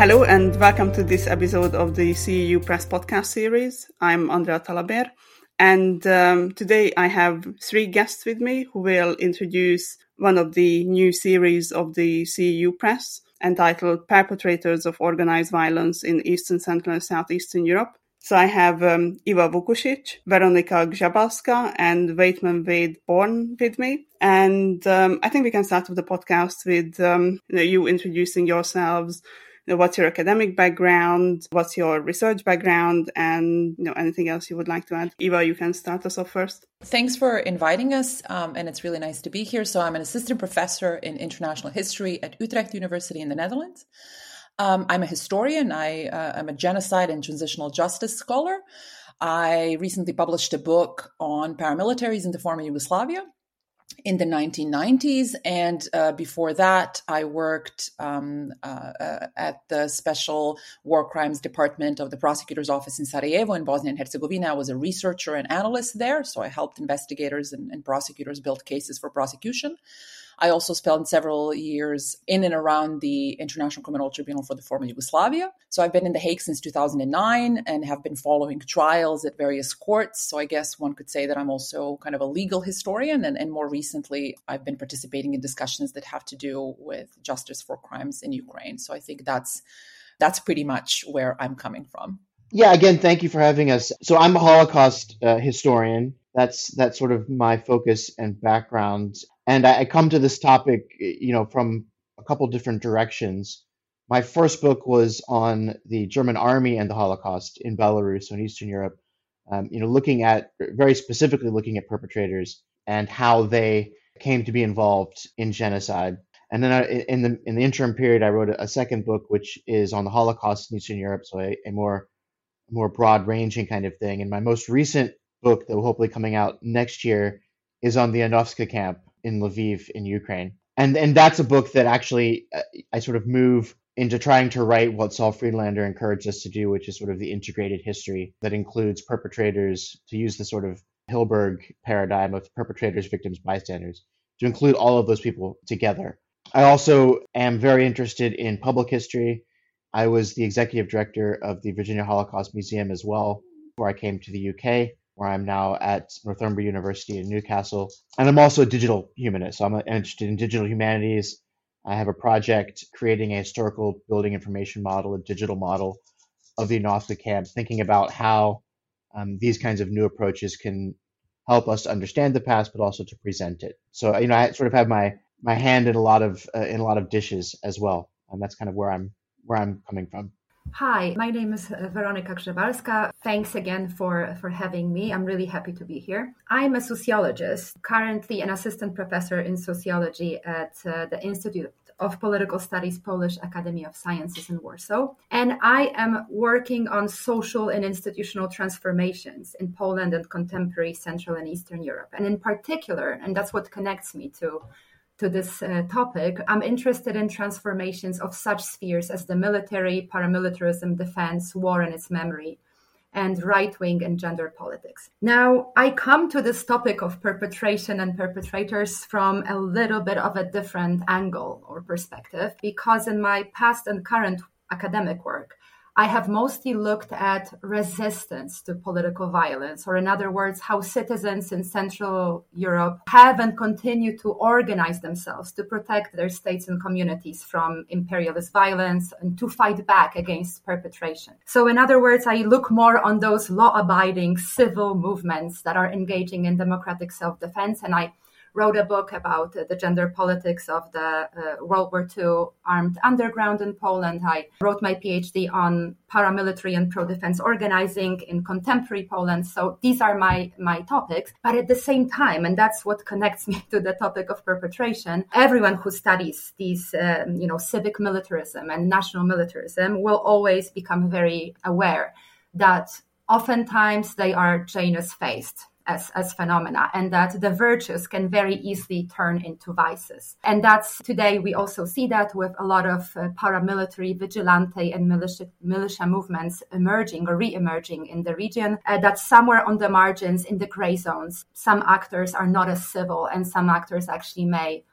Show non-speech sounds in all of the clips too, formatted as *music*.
Hello and welcome to this episode of the CEU Press podcast series. I'm Andrea Talaber, and um, today I have three guests with me who will introduce one of the new series of the CEU Press entitled Perpetrators of Organized Violence in Eastern, Central, and Southeastern Europe. So I have um, Iva Vukusic, Weronika Grzebalska, and Waitman Wade Beorn with me. And um, I think we can start with the podcast with um, you introducing yourselves, know, what's your academic background, what's your research background, and you know anything else you would like to add. Iva, you can start us off first. Thanks for inviting us, um, and it's really nice to be here. So I'm an assistant professor in international history at Utrecht University in the Netherlands. Um, I'm a historian. I uh, am a genocide and transitional justice scholar. I recently published a book on paramilitaries in the former Yugoslavia, in the 1990s. And uh, before that, I worked um, uh, uh, at the Special War Crimes Department of the Prosecutor's Office in Sarajevo in Bosnia and Herzegovina. I was a researcher and analyst there, so I helped investigators and, and prosecutors build cases for prosecution. I also spent several years in and around the International Criminal Tribunal for the former Yugoslavia. So I've been in The Hague since 2009 and have been following trials at various courts. So I guess one could say that I'm also kind of a legal historian. And, and more recently, I've been participating in discussions that have to do with justice for crimes in Ukraine. So I think that's that's pretty much where I'm coming from. Yeah, again, thank you for having us. So I'm a Holocaust uh, historian. That's that's sort of my focus and background. And I, I come to this topic, you know, from a couple different directions. My first book was on the German army and the Holocaust in Belarus and Eastern Europe. Um, you know, looking at very specifically looking at perpetrators and how they came to be involved in genocide. And then I, in the in the interim period, I wrote a, second book, which is on the Holocaust in Eastern Europe, so a, a more more broad ranging kind of thing. And my most recent book that will hopefully coming out next year is on the Janowska camp in Lviv in Ukraine. And and that's a book that actually uh, I sort of move into trying to write what Saul Friedlander encouraged us to do, which is sort of the integrated history that includes perpetrators, to use the sort of Hilberg paradigm of perpetrators, victims, bystanders, to include all of those people together. I also am very interested in public history. I was the executive director of the Virginia Holocaust Museum as well before I came to the UK where I'm now at Northumbria University in Newcastle. And I'm also a digital humanist. So I'm interested in digital humanities. I have a project creating a historical building information model, a digital model of the Janowska camp, thinking about how um, these kinds of new approaches can help us to understand the past, but also to present it. So you know, I sort of have my my hand in a lot of uh, in a lot of dishes as well, and that's kind of where I'm where I'm coming from. Hi, my name is Weronika Grzebalska. Thanks again for, for having me. I'm really happy to be here. I'm a sociologist, currently an assistant professor in sociology at uh, the Institute of Political Studies Polish Academy of Sciences in Warsaw. And I am working on social and institutional transformations in Poland and contemporary Central and Eastern Europe. And in particular, and that's what connects me to to this uh, topic, I'm interested in transformations of such spheres as the military, paramilitarism, defense, war and its memory, and right wing and gender politics. Now, I come to this topic of perpetration and perpetrators from a little bit of a different angle or perspective, because in my past and current academic work, I have mostly looked at resistance to political violence, or in other words, how citizens in Central Europe have and continue to organize themselves to protect their states and communities from imperialist violence and to fight back against perpetration. So, in other words, I look more on those law abiding civil movements that are engaging in democratic self defense, and I wrote a book about uh, the gender politics of the uh, World War II armed underground in Poland. I wrote my PhD on paramilitary and pro defense organizing in contemporary Poland. So these are my, my topics. But at the same time, and that's what connects *laughs* me to the topic of perpetration, everyone who studies these, um, you know, civic militarism and national militarism will always become very aware that oftentimes they are Janus faced as, as phenomena and that the virtues can very easily turn into vices. And that's today we also see that with a lot of uh, paramilitary, vigilante, and militia, militia movements emerging or re emerging in the region. Uh, that somewhere on the margins, in the gray zones, some actors are not as civil and some actors actually may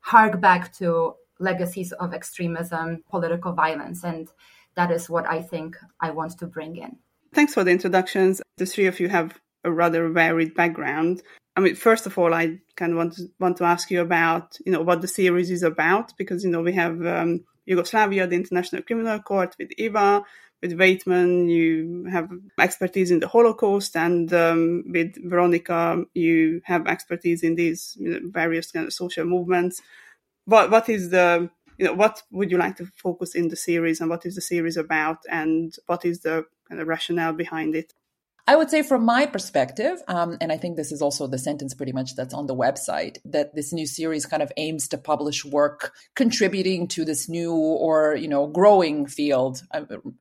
hark back to legacies of extremism, political violence. And that is what I think I want to bring in. Thanks for the introductions. The three of you have a rather varied background. I mean, first of all, I kind of want to, want to ask you about, you know, what the series is about, because, you know, we have um, Yugoslavia, the International Criminal Court with Iva, with Waitman, you have expertise in the Holocaust, and um, with Weronika, you have expertise in these you know, various kind of social movements. What what is the you know what would you like to focus in the series, and what is the series about, and what is the kind of rationale behind it? I would say, from my perspective, um, and I think this is also the sentence pretty much that's on the website, that this new series kind of aims to publish work contributing to this new or you know growing field.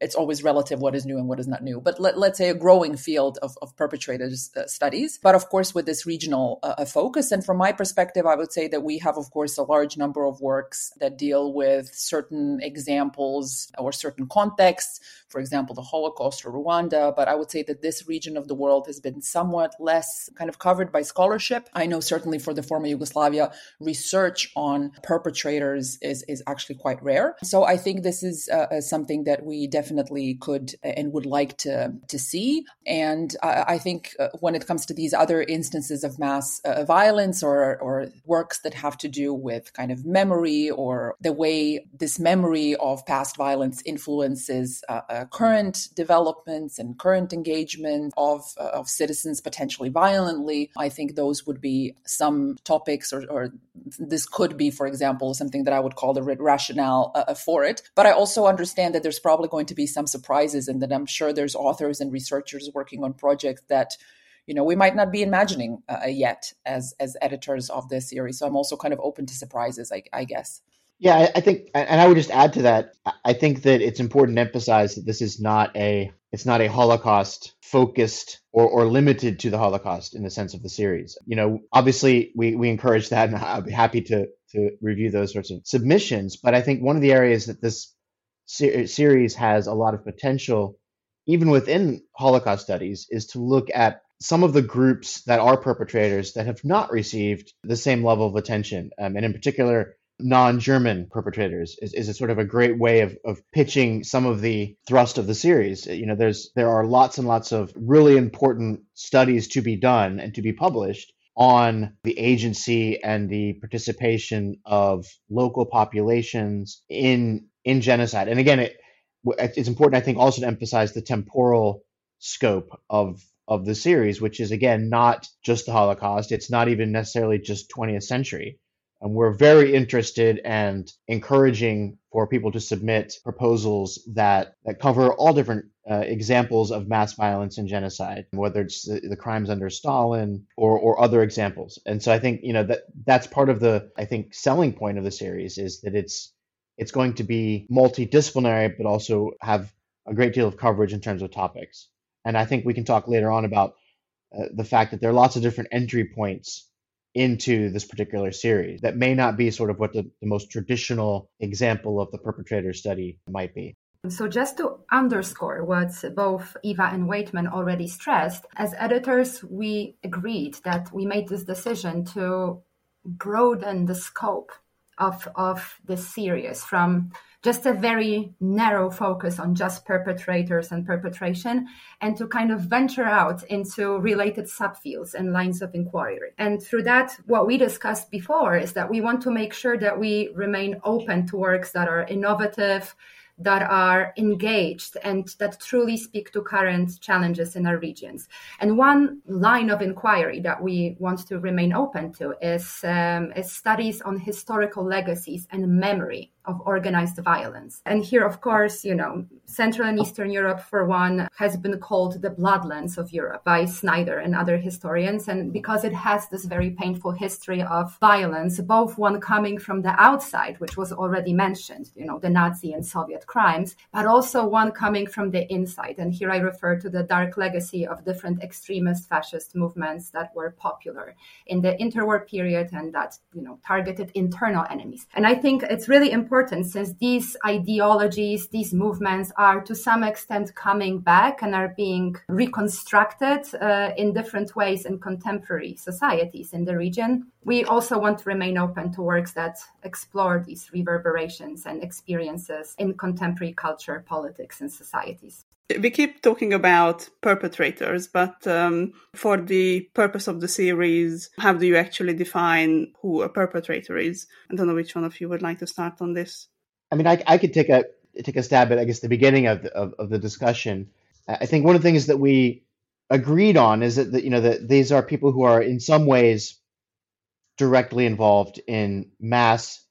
It's always relative what is new and what is not new, but let, us say a growing field of, of perpetrators uh, studies. But of course, with this regional uh, focus, and from my perspective, I would say that we have, of course, a large number of works that deal with certain examples or certain contexts. For example, the Holocaust or Rwanda. But I would say that this region of the world has been somewhat less kind of covered by scholarship. I know certainly for the former Yugoslavia, research on perpetrators is, is actually quite rare. So I think this is uh, uh something that we definitely could and would like to, to see. And uh, I think uh, when it comes to these other instances of mass uh, violence or, or works that have to do with kind of memory or the way this memory of past violence influences current developments and current engagement of, uh, of citizens potentially violently. I think those would be some topics, or, or this could be, for example, something that I would call the rationale uh, for it. But I also understand that there's probably going to be some surprises, and that I'm sure there's authors and researchers working on projects that you know we might not be imagining uh, yet as as editors of this series so i'm also kind of open to surprises i, I guess yeah, I think, and I would just add to that. I think that it's important to emphasize that this is not a it's not a Holocaust focused or, or limited to the Holocaust in the sense of the series. You know, obviously we we encourage that, and I'll be happy to to review those sorts of submissions. But I think one of the areas that this ser- series has a lot of potential, even within Holocaust studies, is to look at some of the groups that are perpetrators that have not received the same level of attention, um, and in particular non-German perpetrators is, is a sort of a great way of, of pitching some of the thrust of the series. You know, there's there are lots and lots of really important studies to be done and to be published on the agency and the participation of local populations in in genocide. And again, it, it's important, I think, also to emphasize the temporal scope of of the series, which is again not just the Holocaust. It's not even necessarily just 20th century. And we're very interested and encouraging for people to submit proposals that, that cover all different uh, examples of mass violence and genocide, whether it's the, the, crimes under Stalin or, or other examples. And so I think you know that that's part of the I think selling point of the series is that it's it's going to be multidisciplinary, but also have a great deal of coverage in terms of topics. And I think we can talk later on about uh, the fact that there are lots of different entry points into this particular series that may not be sort of what the, the most traditional example of the perpetrator study might be. So, just to underscore what both Iva and Waitman already stressed, as editors, we agreed that we made this decision to broaden the scope of, of this series from just a very narrow focus on just perpetrators and perpetration and to kind of venture out into related subfields and lines of inquiry. And through that, what we discussed before is that we want to make sure that we remain open to works that are innovative, that are engaged and that truly speak to current challenges in our regions. And one line of inquiry that we want to remain open to is, um, is studies on historical legacies and memory of organized violence. And here, of course, you know, Central and Eastern Europe, for one, has been called the bloodlands of Europe by Snyder and other historians. And because it has this very painful history of violence, both one coming from the outside, which was already mentioned, you know, the Nazi and Soviet crimes, but also one coming from the inside. And here I refer to the dark legacy of different extremist fascist movements that were popular in the interwar period and that, you know, targeted internal enemies. And I think it's really important since these ideologies, these movements are to some extent coming back and are being reconstructed uh, in different ways in contemporary societies in the region. We also want to remain open to works that explore these reverberations and experiences in contemporary culture, politics, and societies. We keep talking about perpetrators, but um, for the purpose of the series, how do you actually define who a perpetrator is? I don't know which one of you would like to start on this. I mean, I, I could take a take a stab at, I guess, the beginning of the, of, of the discussion. I think one of the things that we agreed on is that, that you know that these are people who are in some ways directly involved in mass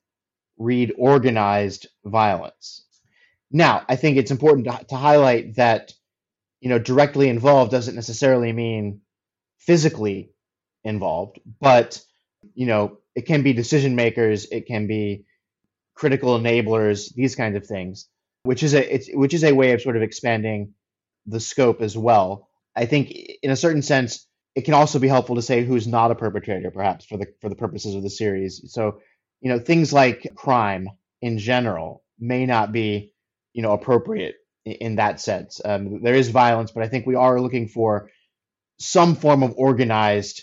read organized violence. Now, I think it's important to, to highlight that you know directly involved doesn't necessarily mean physically involved, but you know it can be decision makers, it can be critical enablers, these kinds of things, which is a it's which is a way of sort of expanding the scope as well. I think in a certain sense, it can also be helpful to say who's not a perpetrator, perhaps for the for the purposes of the series. So, you know, things like crime in general may not be, you know, appropriate in, that sense. Um, there is violence, but I think we are looking for some form of organized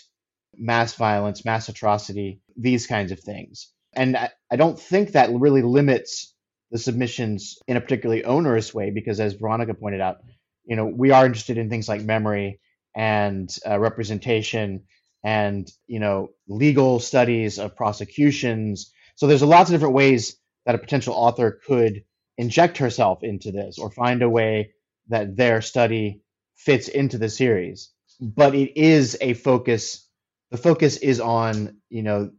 mass violence, mass atrocity, these kinds of things. And I, I don't think that really limits the submissions in a particularly onerous way, because as Weronika pointed out, you know, we are interested in things like memory and uh, representation and you know legal studies of prosecutions so there's lots of different ways that a potential author could inject herself into this or find a way that their study fits into the series. But it is a focus the focus is on you know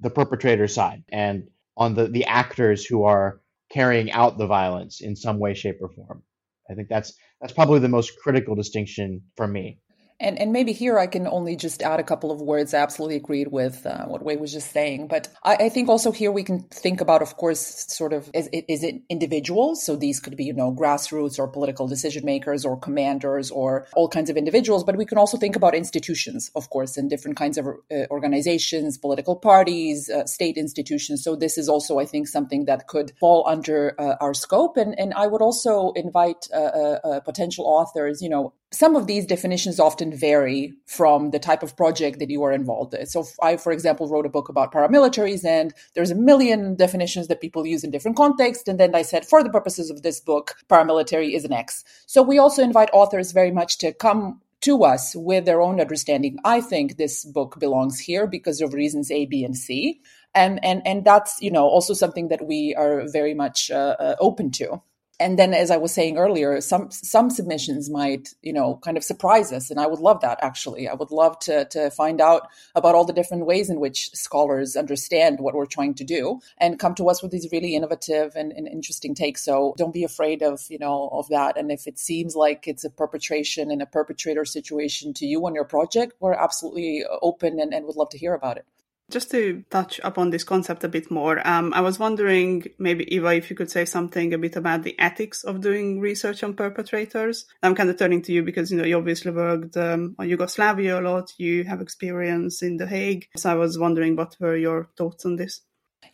the perpetrator side and on the the actors who are carrying out the violence in some way shape or form. I think that's that's probably the most critical distinction for me and and maybe here I can only just add a couple of words. I absolutely agreed with uh, what Wei was just saying, but I, I, think also here we can think about, of course, sort of is, is, it individuals? So these could be you know grassroots or political decision makers or commanders or all kinds of individuals, but we can also think about institutions, of course, and different kinds of uh, organizations, political parties, uh, state institutions. So this is also, I think, something that could fall under uh, our scope. And and I would also invite uh, uh, potential authors, you know, some of these definitions often vary from the type of project that you are involved in. So, I, for example, wrote a book about paramilitaries, and there's a million definitions that people use in different contexts. And then I said, for the purposes of this book, paramilitary is an X. So, we also invite authors very much to come to us with their own understanding. I think this book belongs here because of reasons A, B, and C. And, and, and that's, you know, also something that we are very much uh, uh, open to and then as i was saying earlier some some submissions might you know kind of surprise us and i would love that actually. I would love to to find out about all the different ways in which scholars understand what we're trying to do and come to us with these really innovative and, and interesting takes. So don't be afraid of you know of that. And if it seems like it's a perpetration and a perpetrator situation to you on your project we're absolutely open and, and would love to hear about it just to touch upon this concept a bit more, um, I was wondering maybe Iva, if you could say something a bit about the ethics of doing research on perpetrators. I'm kind of turning to you because you know you obviously worked um, on Yugoslavia a lot. You have experience in The Hague, so I was wondering what were your thoughts on this.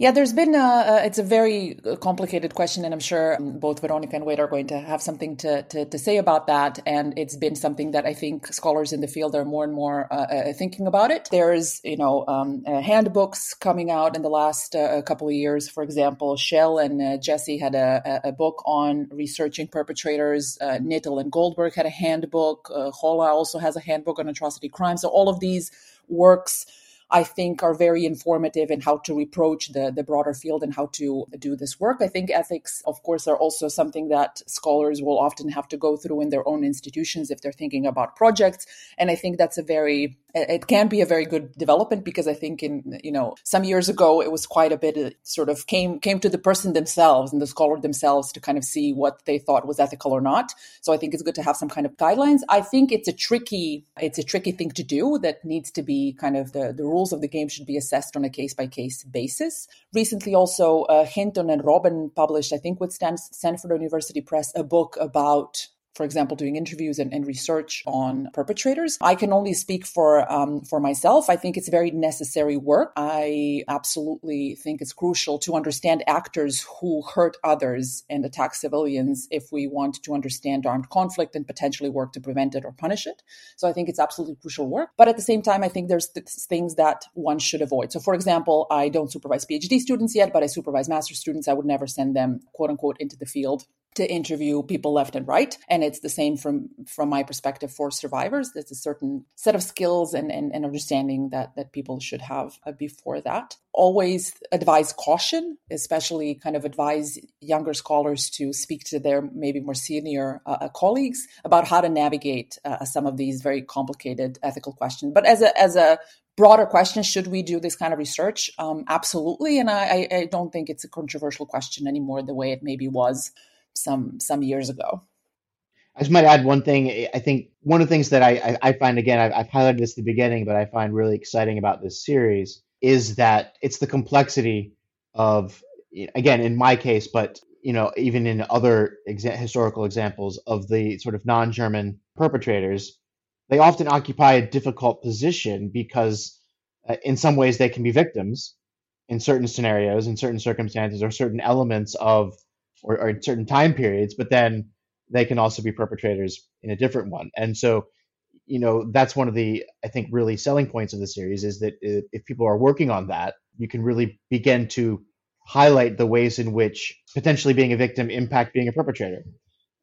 Yeah, there's been a, it's a very complicated question, and I'm sure both Weronika and Wade are going to have something to, to, to, say about that. And it's been something that I think scholars in the field are more and more uh, uh thinking about it. There's, you know, um, uh, handbooks coming out in the last uh, couple of years. For example, Kjell and uh, Jessee had a, a, book on researching perpetrators. Uh, Knittel and Goldberg had a handbook. Uh, Holá also has a handbook on atrocity crime. So all of these works I think are very informative in how to approach the, the broader field and how to do this work. I think ethics, of course, are also something that scholars will often have to go through in their own institutions if they're thinking about projects. And I think that's a very it can be a very good development because I think in you know some years ago it was quite a bit of, sort of came came to the person themselves and the scholar themselves to kind of see what they thought was ethical or not. So I think it's good to have some kind of guidelines. I think it's a tricky it's a tricky thing to do that needs to be kind of the the rules of the game should be assessed on a case by case basis. Recently, also uh, Hinton and Robben published I think with Stanford University Press a book about for example, doing interviews and, and research on perpetrators. I can only speak for um, for myself. I think it's very necessary work. I absolutely think it's crucial to understand actors who hurt others and attack civilians if we want to understand armed conflict and potentially work to prevent it or punish it. So I think it's absolutely crucial work. But at the same time, I think there's th- things that one should avoid. So, for example, I don't supervise PhD students yet, but I supervise master students. I would never send them, quote unquote, into the field to interview people left and right. And it's the same from from my perspective for survivors. There's a certain set of skills and, and, and understanding that that people should have uh, before that. Always advise caution especially kind of advise younger scholars to speak to their maybe more senior uh, uh colleagues about how to navigate uh, some of these very complicated ethical questions. But as a as a broader question should we do this kind of research? Um, absolutely. And I, I don't think it's a controversial question anymore the way it maybe was some some years ago. I just might add one thing. I think one of the things that I, I find again, I've, I've highlighted this at the beginning, but I find really exciting about this series is that it's the complexity of, again, in my case, but you know, even in other exa- historical examples of the sort of non-German perpetrators, they often occupy a difficult position because, uh, in some ways, they can be victims in certain scenarios, in certain circumstances, or certain elements of or, or in certain time periods, but then they can also be perpetrators in a different one. And so, you know, that's one of the I think really selling points of the series is that if people are working on that, you can really begin to highlight the ways in which potentially being a victim impact being a perpetrator.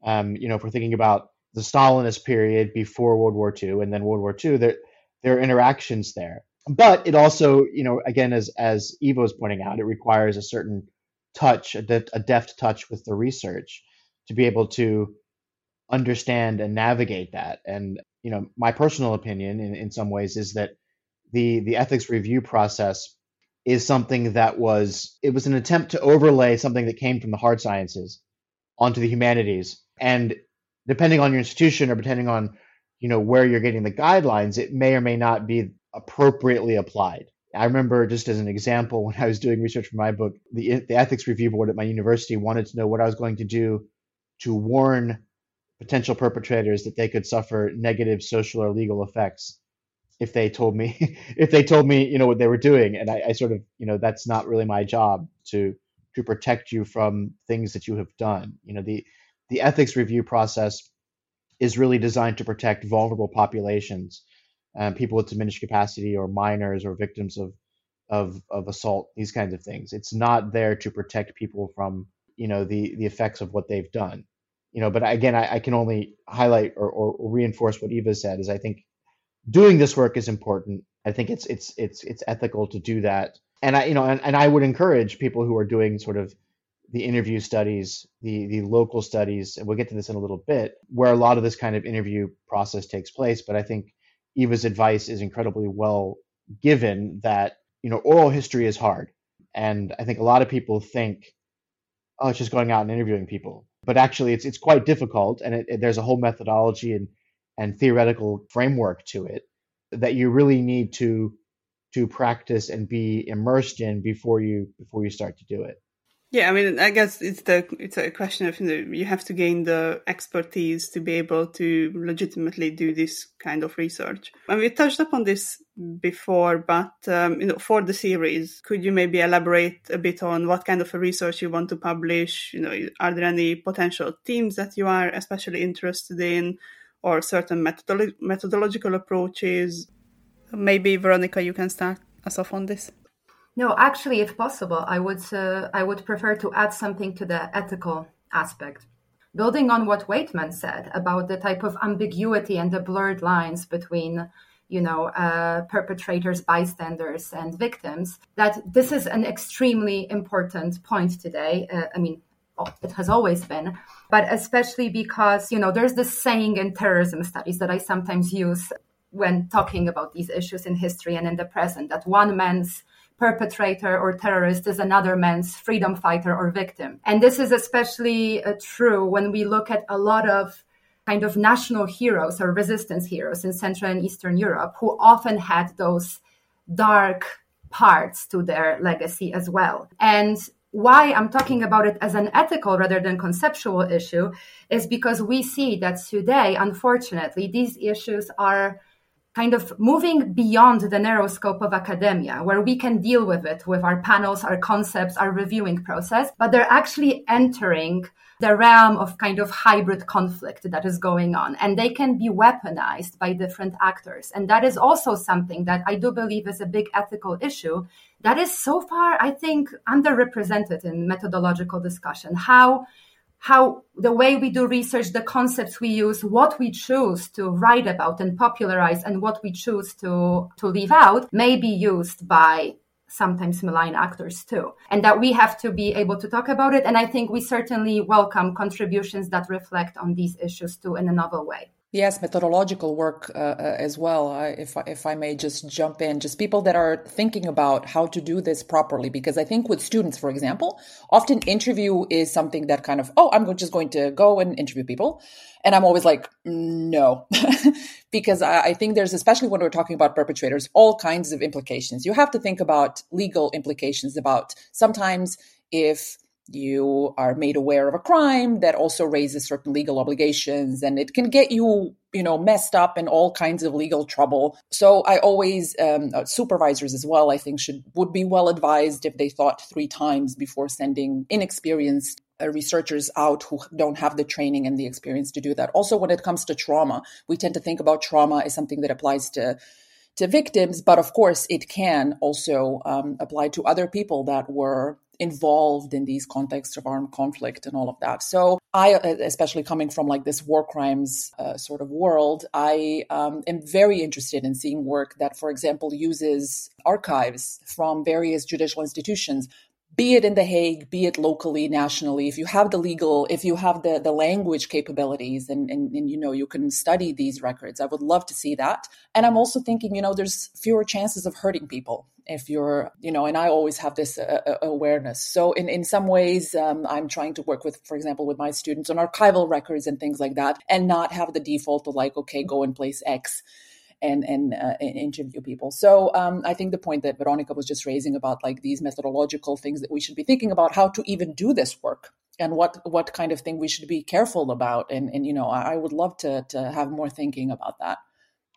Um, you know, if we're thinking about the Stalinist period before World War II and then World War II, there there are interactions there. But it also, you know, again, as as Iva is pointing out, it requires a certain touch, a, de- a deft touch with the research to be able to understand and navigate that. And you know, my personal opinion in, in some ways is that the the ethics review process is something that was it was an attempt to overlay something that came from the hard sciences onto the humanities. And depending on your institution or depending on you know where you're getting the guidelines, it may or may not be appropriately applied. I remember just as an example *laughs* when I was doing research for my book, the the ethics review board at my university wanted to know what I was going to do to warn potential perpetrators that they could suffer negative social or legal effects if they told me *laughs* if they told me you know what they were doing. And I, I sort of you know that's not really my job to to protect you from things that you have done. You know the the ethics review process is really designed to protect vulnerable populations um, people with diminished capacity or minors or victims of, of of assault, these kinds of things. It's not there to protect people from you know the the effects of what they've done. You know, but again, I, I can only highlight or, or reinforce what Iva said. Is I think doing this work is important. I think it's it's it's it's ethical to do that, and I you know and, and I would encourage people who are doing sort of the interview studies, the the local studies, and we'll get to this in a little bit, where a lot of this kind of interview process takes place. But I think Iva's advice is incredibly well given that, you know, oral history is hard. And I think a lot of people think, oh, it's just going out and interviewing people. But actually, it's, it's quite difficult. And it, it, there's a whole methodology and, and theoretical framework to it that you really need to to practice and be immersed in before you before you start to do it. Yeah, I mean, I guess it's the it's a question of you, know, you have to gain the expertise to be able to legitimately do this kind of research. And we touched upon this before, but um, you know, for the series, could you maybe elaborate a bit on what kind of a research you want to publish? You know, are there any potential themes that you are especially interested in, or certain methodolo- methodological approaches? Maybe Weronika, you can start us off on this. No, actually, if possible, I would uh, I would prefer to add something to the ethical aspect. Building on what Waitman said about the type of ambiguity and the blurred lines between you know, uh, perpetrators, bystanders, and victims, that this is an extremely important point today. Uh, I mean, it has always been, but especially because, you know, there's this saying in terrorism studies that I sometimes use when talking about these issues in history and in the present that one man's perpetrator or terrorist is another man's freedom fighter or victim. And this is especially uh, true when we look at a lot of kind of national heroes or resistance heroes in Central and Eastern Europe who often had those dark parts to their legacy as well. And why I'm talking about it as an ethical rather than conceptual issue is because we see that today, unfortunately, these issues are kind of moving beyond the narrow scope of academia, where we can deal with it with our panels, our concepts, our reviewing process, but they're actually entering the realm of kind of hybrid conflict that is going on. And they can be weaponized by different actors. And that is also something that I do believe is a big ethical issue that is so far, I think, underrepresented in methodological discussion. How how the way we do research, the concepts we use, what we choose to write about and popularize, and what we choose to, to leave out may be used by sometimes malign actors too. And that we have to be able to talk about it. And I think we certainly welcome contributions that reflect on these issues too in a novel way. Yes, methodological work uh, uh, as well. If if I may just jump in, just people that are thinking about how to do this properly, because I think with students, for example, often interview is something that kind of oh, I'm just going to go and interview people, and I'm always like no, *laughs* because I, I think there's especially when we're talking about perpetrators, all kinds of implications. You have to think about legal implications about sometimes if you are made aware of a crime that also raises certain legal obligations and it can get you you know messed up in all kinds of legal trouble. So i always um, uh, supervisors as well i think should would be well advised if they thought three times before sending inexperienced uh, researchers out who don't have the training and the experience to do that. Also when it comes to trauma we tend to think about trauma as something that applies to to victims, but of course, it can also um, apply to other people that were involved in these contexts of armed conflict and all of that. So I, uh, especially coming from like this war crimes uh, sort of world, I um, am very interested in seeing work that, for example, uses archives from various judicial institutions be it in The Hague, be it locally, nationally, if you have the legal, if you have the, the language capabilities and, and, and, you know, you can study these records, I would love to see that. And I'm also thinking, you know, there's fewer chances of hurting people if you're, you know, and I always have this uh, uh, awareness. So in, in some ways, um, I'm trying to work with, for example, with my students on archival records and things like that and not have the default of like, okay, go in place X and and, uh, and interview people. So um, I think the point that Weronika was just raising about like these methodological things that we should be thinking about how to even do this work and what what kind of thing we should be careful about. And and you know I, I would love to to have more thinking about that.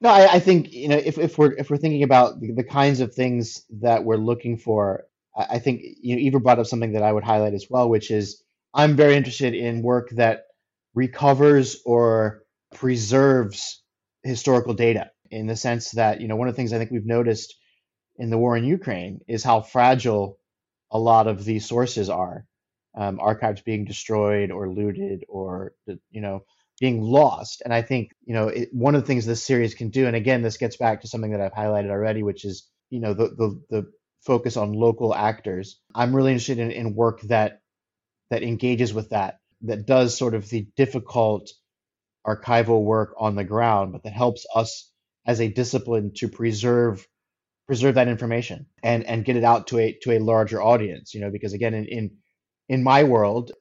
No, I, I think you know if, if we're if we're thinking about the, kinds of things that we're looking for, I, I think you know Iva brought up something that I would highlight as well, which is I'm very interested in work that recovers or preserves historical data in the sense that you know one of the things I think we've noticed in the war in Ukraine is how fragile a lot of these sources are, um, archives being destroyed or looted or you know being lost. And I think you know it, one of the things this series can do, and again this gets back to something that I've highlighted already, which is you know the the, the focus on local actors. I'm really interested in, in work that that engages with that, that does sort of the difficult archival work on the ground, but that helps us as a discipline to preserve preserve that information and and get it out to a to a larger audience you know because again in in, in my world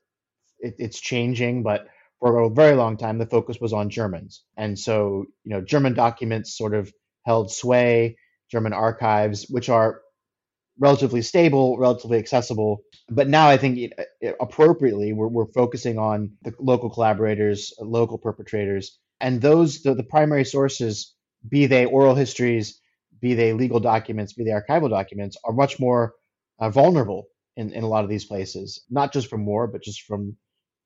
it, it's changing but for a very long time the focus was on germans. And so you know german documents sort of held sway german archives which are relatively stable relatively accessible. But now i think it, appropriately we're, we're focusing on the local collaborators local perpetrators and those the, the primary sources be they oral histories, be they legal documents, be they archival documents, are much more uh, vulnerable in, in a lot of these places, not just from war, but just from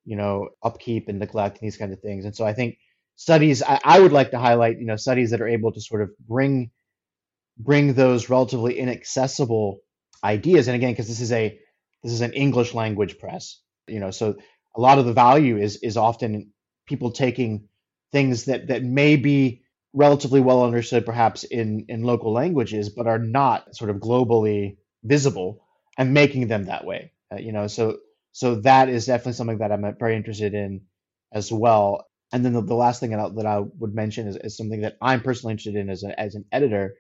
you know upkeep and neglect and these kinds of things. And so I think studies I, I would like to highlight you know studies that are able to sort of bring bring those relatively inaccessible ideas. And again, because this is a this is an English language press, you know, so a lot of the value is is often people taking things that that may be relatively well understood perhaps in in local languages but are not sort of globally visible and making them that way uh, you know so so that is definitely something that i'm very interested in as well. And then the, the last thing that I, that I would mention is, is something that i'm personally interested in as, a, as an editor.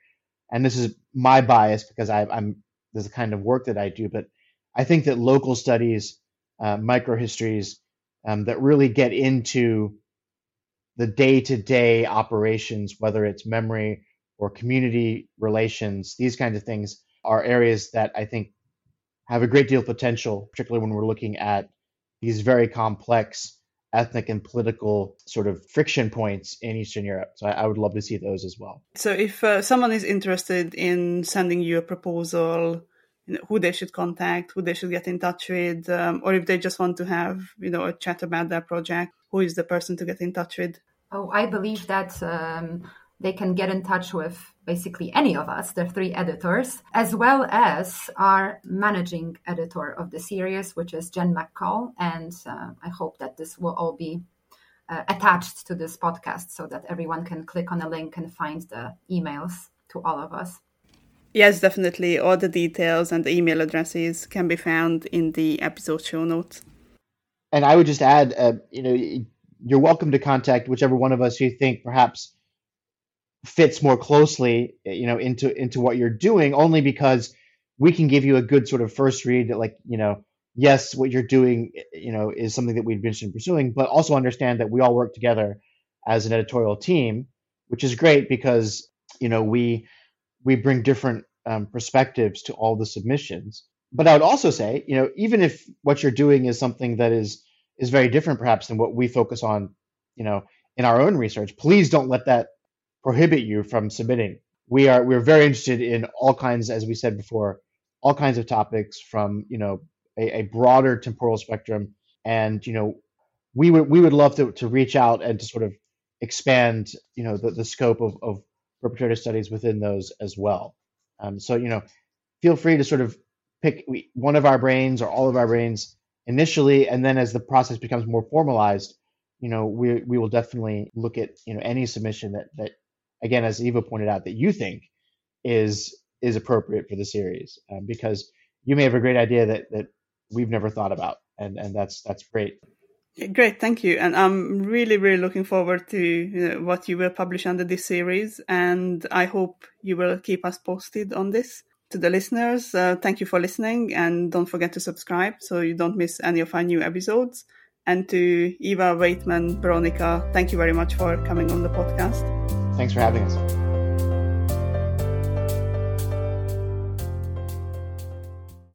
And this is my bias because I, i'm this is the kind of work that i do but i think that local studies uh, microhistories um, that really get into the day-to-day operations, whether it's memory or community relations, these kinds of things are areas that I think have a great deal of potential, particularly when we're looking at these very complex ethnic and political sort of friction points in Eastern Europe. So I, I would love to see those as well. So if uh, someone is interested in sending you a proposal, you know, who they should contact, who they should get in touch with, um, or if they just want to have you know a chat about their project, who is the person to get in touch with? Oh, I believe that um, they can get in touch with basically any of us, the three editors, as well as our managing editor of the series, which is Jen McCall. And uh, I hope that this will all be uh, attached to this podcast so that everyone can click on a link and find the emails to all of us. Yes, definitely. All the details and the email addresses can be found in the episode show notes. And I would just add, uh, you know, you're welcome to contact whichever one of us you think perhaps fits more closely, you know, into into what you're doing. Only because we can give you a good sort of first read that, like, you know, yes, what you're doing, you know, is something that we'd be interested in pursuing, but also understand that we all work together as an editorial team, which is great because you know we we bring different um, perspectives to all the submissions. But I would also say, you know, even if what you're doing is something that is is very different, perhaps, than what we focus on, you know, in our own research, please don't let that prohibit you from submitting. We are we're very interested in all kinds, as we said before, all kinds of topics from you know a, a broader temporal spectrum, and you know we would we would love to to reach out and to sort of expand you know the, the scope of, of perpetrator studies within those as well. Um, so you know, feel free to sort of pick one of our brains or all of our brains initially, and then as the process becomes more formalized, you know, we we will definitely look at you know any submission that that again, as Iva pointed out, that you think is is appropriate for the series um, because you may have a great idea that that we've never thought about, and and that's that's great. Great, thank you. And I'm really, really looking forward to you know, what you will publish under this series. And I hope you will keep us posted on this. To the listeners, uh, thank you for listening. And don't forget to subscribe so you don't miss any of our new episodes. And to Iva Waitman, Weronika, thank you very much for coming on the podcast. Thanks for having us.